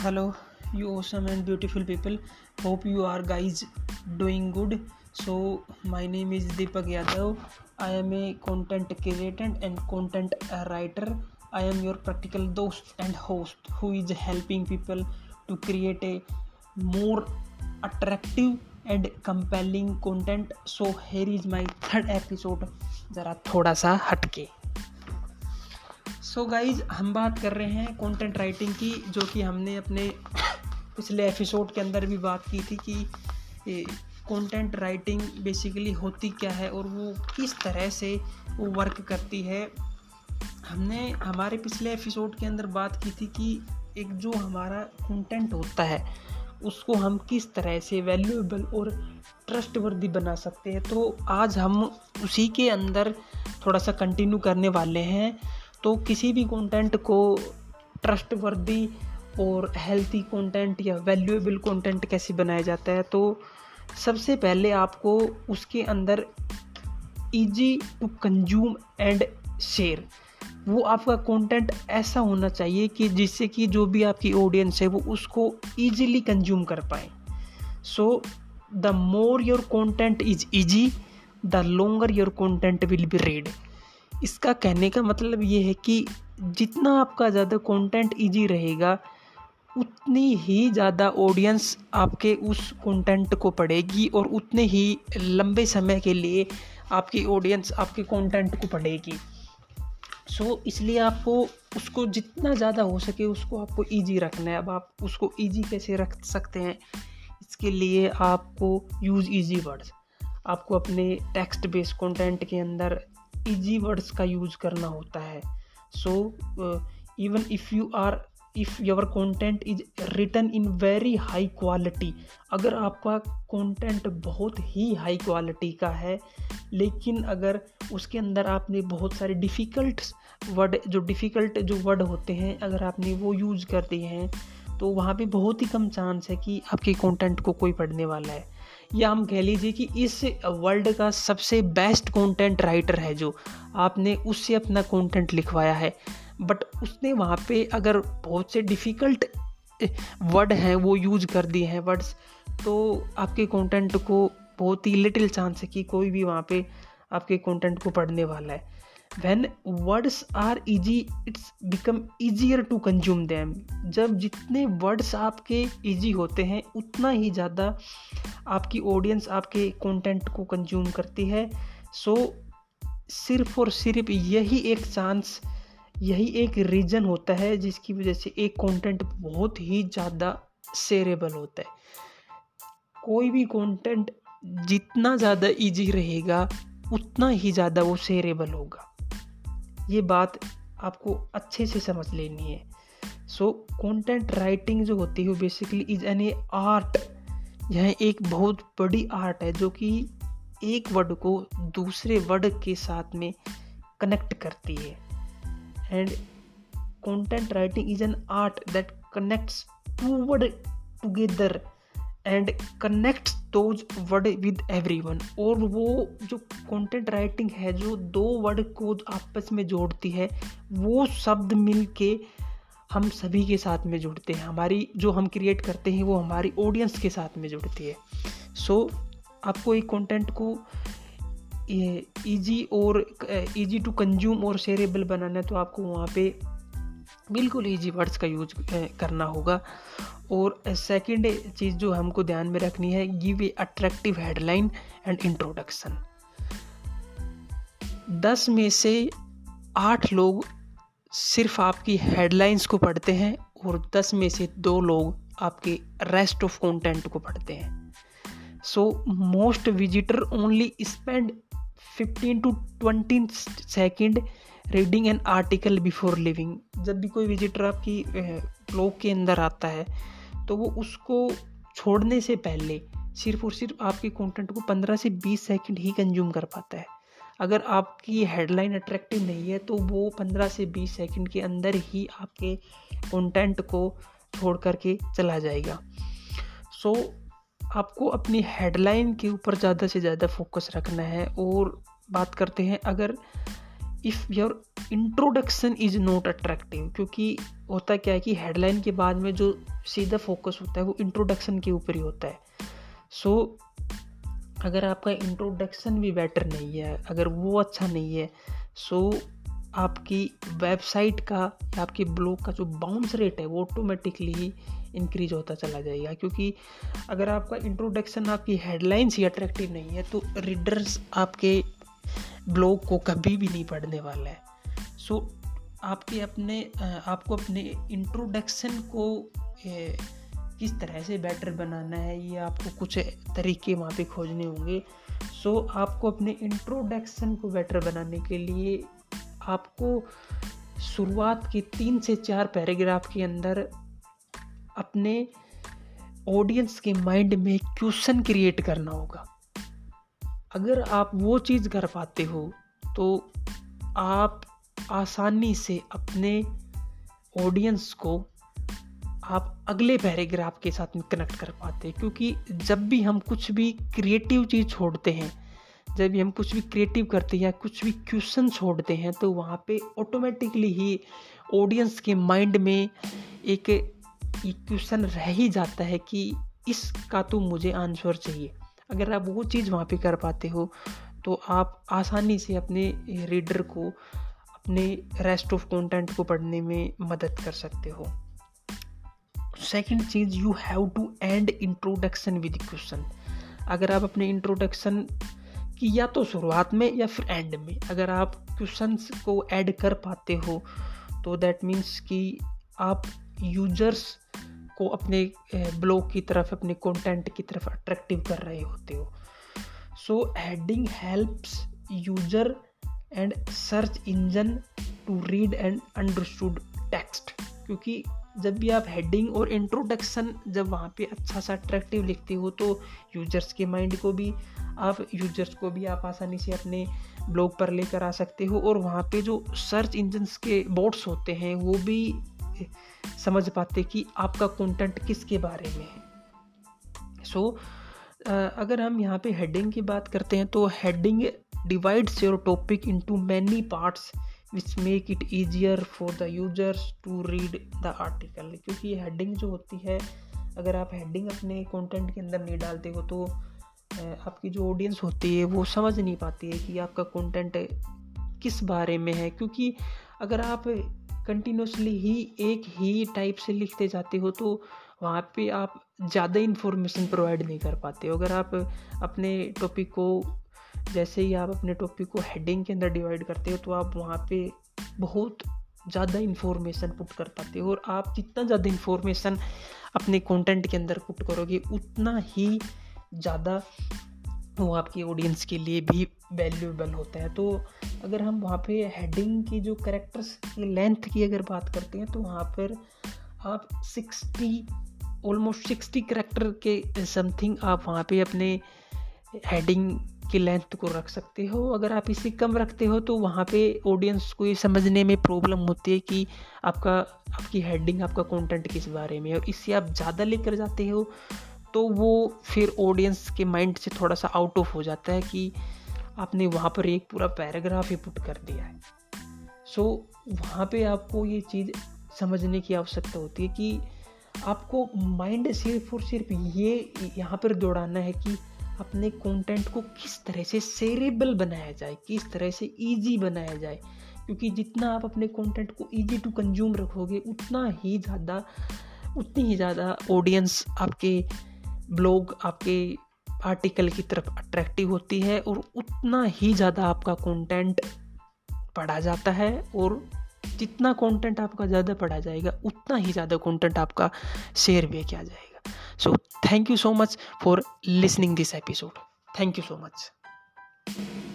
Hello you awesome and beautiful people hope you are guys doing good so my name is Deepak Yadav I am a content creator and content writer I am your practical दोस्त and host who is helping people to create a more attractive and compelling content so here is my third episode ज़रा थोड़ा सा हटके। सो so guys हम बात कर रहे हैं कंटेंट राइटिंग की, जो कि हमने अपने पिछले एपिसोड के अंदर भी बात की थी कि कंटेंट राइटिंग बेसिकली होती क्या है और वो किस तरह से वो वर्क करती है। हमने, हमारे पिछले एपिसोड के अंदर बात की थी कि एक जो हमारा कंटेंट होता है, उसको हम किस तरह से वैल्यूएबल और ट्रस्टवर्दी बना सकते हैं। तो आज हम उसी के अंदर थोड़ा सा कंटिन्यू करने वाले हैं। तो किसी भी कंटेंट को ट्रस्टवर्दी और हेल्थी कंटेंट या वैल्यूएबल कंटेंट कैसे बनाया जाता है तो सबसे पहले आपको उसके अंदर easy to consume and share वो आपका कंटेंट ऐसा होना चाहिए कि जिससे कि जो भी आपकी ऑडियंस है वो उसको ईजिली कंज्यूम कर पाए। So the more your content is easy the longer your content will be read इसका कहने का मतलब ये है कि जितना आपका ज़्यादा कंटेंट इजी रहेगा उतनी ही ज़्यादा ऑडियंस आपके उस कंटेंट को पढ़ेगी और उतने ही लंबे समय के लिए आपकी ऑडियंस आपके कंटेंट को पढ़ेगी। सो so, इसलिए आपको उसको जितना ज़्यादा हो सके उसको आपको इजी रखना है। अब आप उसको इजी कैसे रख सकते हैं? इसके लिए आपको यूज़ इजी वर्ड्स आपको अपने टेक्स्ट बेस्ड कंटेंट के अंदर इजी वर्ड्स का यूज़ करना होता है। So even if you are if your content is written in very high quality अगर आपका कंटेंट बहुत ही हाई क्वालिटी का है, लेकिन अगर उसके अंदर आपने बहुत सारे डिफ़िकल्ट वर्ड जो डिफ़िकल्ट जो वर्ड होते हैं, अगर आपने वो यूज़ कर दिए हैं तो वहाँ पे बहुत ही कम चांस है कि आपके कंटेंट को कोई पढ़ने वाला है। या हम कह लीजिए कि इस वर्ल्ड का सबसे बेस्ट कंटेंट राइटर है जो आपने उससे अपना कंटेंट लिखवाया है। बट उसने वहाँ पे अगर बहुत से डिफ़िकल्ट वर्ड हैं वो यूज़ कर दिए हैं वर्ड्स तो आपके कंटेंट को बहुत ही लिटिल चांस है कि कोई भी वहाँ पे आपके कंटेंट को पढ़ने वाला है। When words are easy it's become easier to consume them. जब जितने वर्ड्स आपके इजी होते हैं उतना ही ज़्यादा आपकी ऑडियंस आपके कंटेंट को कंज्यूम करती है। सो so, सिर्फ़ और सिर्फ़ यही एक चांस यही एक रीज़न होता है जिसकी वजह से एक कंटेंट बहुत ही ज़्यादा शेयरेबल होता है। कोई भी कंटेंट जितना ज़्यादा इजी रहेगा उतना ही ज़्यादा वो शेयरेबल होगा। ये बात आपको अच्छे से समझ लेनी है। सो कंटेंट राइटिंग जो होती है, वो basically is an a art यह एक बहुत बड़ी आर्ट है, जो कि एक वर्ड को दूसरे वर्ड के साथ में कनेक्ट करती है। And content writing is an art that connects to word together and connect those word with everyone और वो जो कंटेंट राइटिंग है जो दो वर्ड को आपस में जोड़ती है वो शब्द मिल के हम सभी के साथ में जुड़ते हैं। हमारी जो हम क्रिएट करते हैं वो हमारी ऑडियंस के साथ में जुड़ती है। सो so, आपको एक कंटेंट को इजी और इजी टू कंज्यूम और शेयरेबल बनाना है तो आपको वहाँ पे बिल्कुल ईजी वर्ड्स का यूज़ करना होगा। और सेकंड चीज़ जो हमको ध्यान में रखनी है give a attractive headline and introduction दस में से आठ लोग सिर्फ़ आपकी हेडलाइंस को पढ़ते हैं और दस में से दो लोग आपके रेस्ट ऑफ़ कंटेंट को पढ़ते हैं। So most visitor only spend 15 to 20 second reading an article before leaving जब भी कोई विजिटर आपकी ब्लॉग के अंदर आता है तो वो उसको छोड़ने से पहले सिर्फ़ और सिर्फ़ आपके कंटेंट को 15 से 20 सेकंड ही कंज्यूम कर पाता है। अगर आपकी हेडलाइन अट्रैक्टिव नहीं है तो वो 15 से 20 सेकंड के अंदर ही आपके कंटेंट को छोड़ करके चला जाएगा। सो so, आपको अपनी हेडलाइन के ऊपर ज़्यादा से ज़्यादा फोकस रखना है और बात करते हैं अगर if your introduction is not attractive क्योंकि होता क्या है कि हेडलाइन के बाद में जो सीधा फोकस होता है वो इंट्रोडक्शन के ऊपर ही होता है। सो so, अगर आपका इंट्रोडक्शन भी बेटर नहीं है अगर वो अच्छा नहीं है सो so, आपकी वेबसाइट का या आपके ब्लॉग का जो बाउंस रेट है वो ऑटोमेटिकली इंक्रीज होता चला जाएगा। क्योंकि अगर आपका इंट्रोडक्शन आपकी हेडलाइंस ही अट्रैक्टिव नहीं है तो रीडर्स आपके ब्लॉग को कभी भी नहीं पढ़ने वाला है। सो so, आपके अपने आपको अपने इंट्रोडक्शन को ए, किस तरह से बेटर बनाना है ये आपको कुछ तरीके वहाँ पे खोजने होंगे। सो so, आपको अपने इंट्रोडक्शन को बेटर बनाने के लिए आपको शुरुआत के तीन से चार पैराग्राफ के अंदर अपने ऑडियंस के माइंड में क्वेश्चन क्रिएट करना होगा। अगर आप वो चीज़ कर पाते हो तो आप आसानी से अपने ऑडियंस को आप अगले पैराग्राफ के साथ में कनेक्ट कर पाते हैं। क्योंकि जब भी हम कुछ भी क्रिएटिव चीज़ छोड़ते हैं, जब भी हम कुछ भी क्रिएटिव करते हैं या कुछ भी क्वेश्चन छोड़ते हैं तो वहाँ पे ऑटोमेटिकली ही ऑडियंस के माइंड में एक क्वेश्चन रह ही जाता है कि इसका तो मुझे आंसर चाहिए। अगर आप वो चीज़ वहाँ पे कर पाते हो तो आप आसानी से अपने रीडर को, अपने रेस्ट ऑफ़ कंटेंट को पढ़ने में मदद कर सकते हो। Second cheese you have to end introduction with question अगर आप अपने इंट्रोडक्शन की या तो शुरुआत में या फिर एंड में, अगर आप क्वेश्चन को ऐड कर पाते हो तो दैट मीन्स कि आप यूज़र्स को अपने ब्लॉग की तरफ़, अपने कंटेंट की तरफ़ अट्रैक्टिव कर रहे होते हो। So heading helps user and search engine to read and understood text क्योंकि जब भी आप हेडिंग और इंट्रोडक्शन जब वहाँ पे अच्छा सा अट्रैक्टिव लिखते हो तो यूज़र्स के माइंड को भी, आप यूज़र्स को भी आप आसानी से अपने ब्लॉग पर लेकर आ सकते हो। और वहाँ पे जो सर्च इंजन्स के बोट्स होते हैं, वो भी समझ पाते कि आपका कंटेंट किसके बारे में है। सो so, अगर हम यहाँ पे हेडिंग की बात करते हैं तो heading divides your topic into many parts which make it easier for the users to read the article क्योंकि हेडिंग जो होती है अगर आप हेडिंग अपने कंटेंट के अंदर नहीं डालते हो तो आपकी जो ऑडियंस होती है वो समझ नहीं पाती है कि आपका कंटेंट किस बारे में है। क्योंकि अगर आप कंटिन्यूसली ही एक ही टाइप से लिखते जाते हो तो वहाँ पे आप ज़्यादा इन्फॉर्मेशन प्रोवाइड नहीं कर पाते हो। अगर आप अपने टॉपिक को, जैसे ही आप अपने टॉपिक को हेडिंग के अंदर डिवाइड करते हो तो आप वहाँ पे बहुत ज़्यादा इन्फॉर्मेशन पुट कर पाते हो। और आप जितना ज़्यादा इन्फॉर्मेशन अपने कंटेंट के अंदर पुट करोगे, उतना ही ज़्यादा वो आपकी ऑडियंस के लिए भी वैल्यूएबल होता है। तो अगर हम वहाँ पे हेडिंग की जो करेक्टर्स की लेंथ की अगर बात करते हैं तो वहाँ पर आप सिक्सटी ऑलमोस्ट सिक्सटी करेक्टर के समथिंग आप वहाँ पे अपने हेडिंग की लेंथ को रख सकते हो। अगर आप इसे कम रखते हो तो वहाँ पे ऑडियंस को ये समझने में प्रॉब्लम होती है कि आपका, आपकी हेडिंग आपका कंटेंट किस बारे में और इससे आप ज़्यादा लेकर जाते हो तो वो फिर ऑडियंस के माइंड से थोड़ा सा आउट ऑफ़ हो जाता है कि आपने वहाँ पर एक पूरा पैराग्राफ ही पुट कर दिया है। सो so, वहाँ पे आपको ये चीज़ समझने की आवश्यकता होती है कि आपको माइंड सिर्फ़ और सिर्फ़ ये यहाँ पर दौड़ाना है कि अपने कंटेंट को किस तरह से सेरेबल बनाया जाए किस तरह से इजी बनाया जाए। क्योंकि जितना आप अपने कंटेंट को इजी टू कंज्यूम रखोगे उतना ही ज़्यादा उतनी ही ज़्यादा ऑडियंस आपके ब्लॉग आपके आर्टिकल की तरफ़ अट्रैक्टिव होती है और उतना ही ज़्यादा आपका कंटेंट पढ़ा जाता है और जितना कंटेंट आपका ज़्यादा पढ़ा जाएगा, उतना ही ज़्यादा कंटेंट आपका शेयर भी किया जाएगा so thank you so much for listening this episode thank you so much.